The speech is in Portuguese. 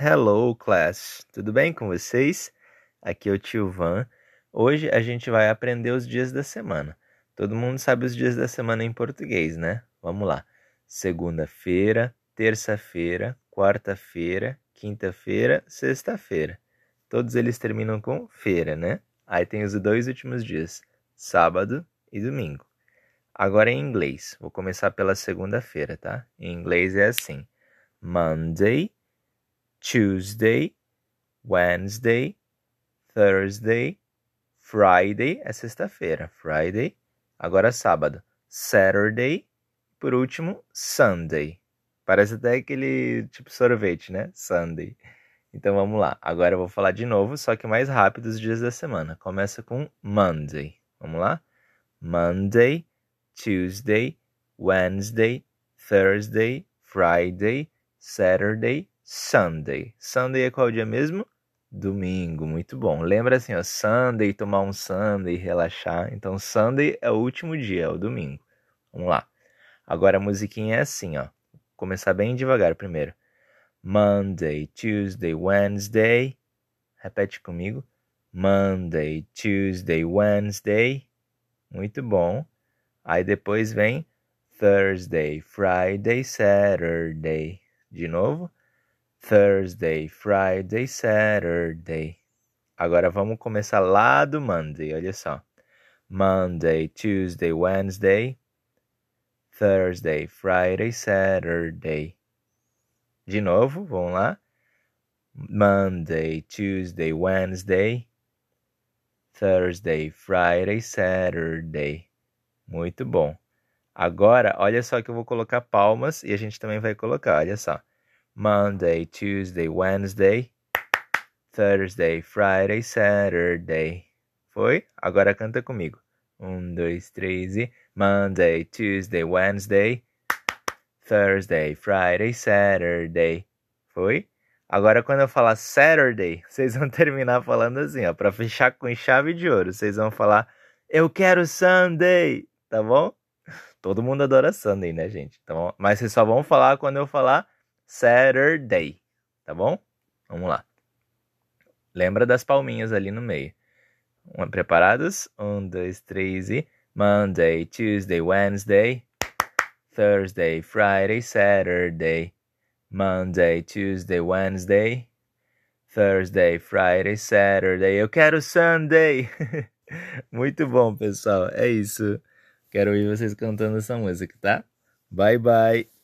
Hello, class! Tudo bem com vocês? Aqui é o tio Van. Hoje a gente vai aprender os dias da semana. Todo mundo sabe os dias da semana em português, né? Vamos lá. Segunda-feira, terça-feira, quarta-feira, quinta-feira, sexta-feira. Todos eles terminam com feira, né? Aí tem os dois últimos dias, sábado e domingo. Agora em inglês. Vou começar pela segunda-feira, tá? Em inglês é assim: Monday, Tuesday, Wednesday, Thursday, Friday é sexta-feira, Friday. Agora sábado, Saturday, por último, Sunday. Parece até aquele tipo sorvete, né? Sunday. Então vamos lá. Agora eu vou falar de novo, só que mais rápido os dias da semana. Começa com Monday. Vamos lá? Monday, Tuesday, Wednesday, Thursday, Friday, Saturday, Sunday. Sunday é qual dia mesmo? Domingo, muito bom. Lembra assim, ó, Sunday, tomar um Sunday, relaxar. Então, Sunday é o último dia, é o domingo. Vamos lá. Agora a musiquinha é assim, ó. Vou começar bem devagar primeiro. Monday, Tuesday, Wednesday. Repete comigo. Monday, Tuesday, Wednesday. Muito bom. Aí depois vem Thursday, Friday, Saturday. De novo. Thursday, Friday, Saturday. Agora vamos começar lá do Monday, olha só. Monday, Tuesday, Wednesday, Thursday, Friday, Saturday. De novo, vamos lá. Monday, Tuesday, Wednesday, Thursday, Friday, Saturday. Muito bom. Agora, olha só que eu vou colocar palmas e a gente também vai colocar, olha só. Monday, Tuesday, Wednesday, Thursday, Friday, Saturday. Foi? Agora canta comigo. Um, dois, três e. Monday, Tuesday, Wednesday, Thursday, Friday, Saturday. Foi? Agora quando eu falar Saturday, vocês vão terminar falando assim, ó, para fechar com chave de ouro. Vocês vão falar eu quero Sunday, tá bom? Todo mundo adora Sunday, né, gente? Então, mas vocês só vão falar quando eu falar Saturday, tá bom? Vamos lá. Lembra das palminhas ali no meio. Preparados? Um, dois, três e. Monday, Tuesday, Wednesday, Thursday, Friday, Saturday. Monday, Tuesday, Wednesday, Thursday, Friday, Saturday. Eu quero Sunday! Muito bom, pessoal. É isso. Quero ouvir vocês cantando essa música, tá? Bye, bye.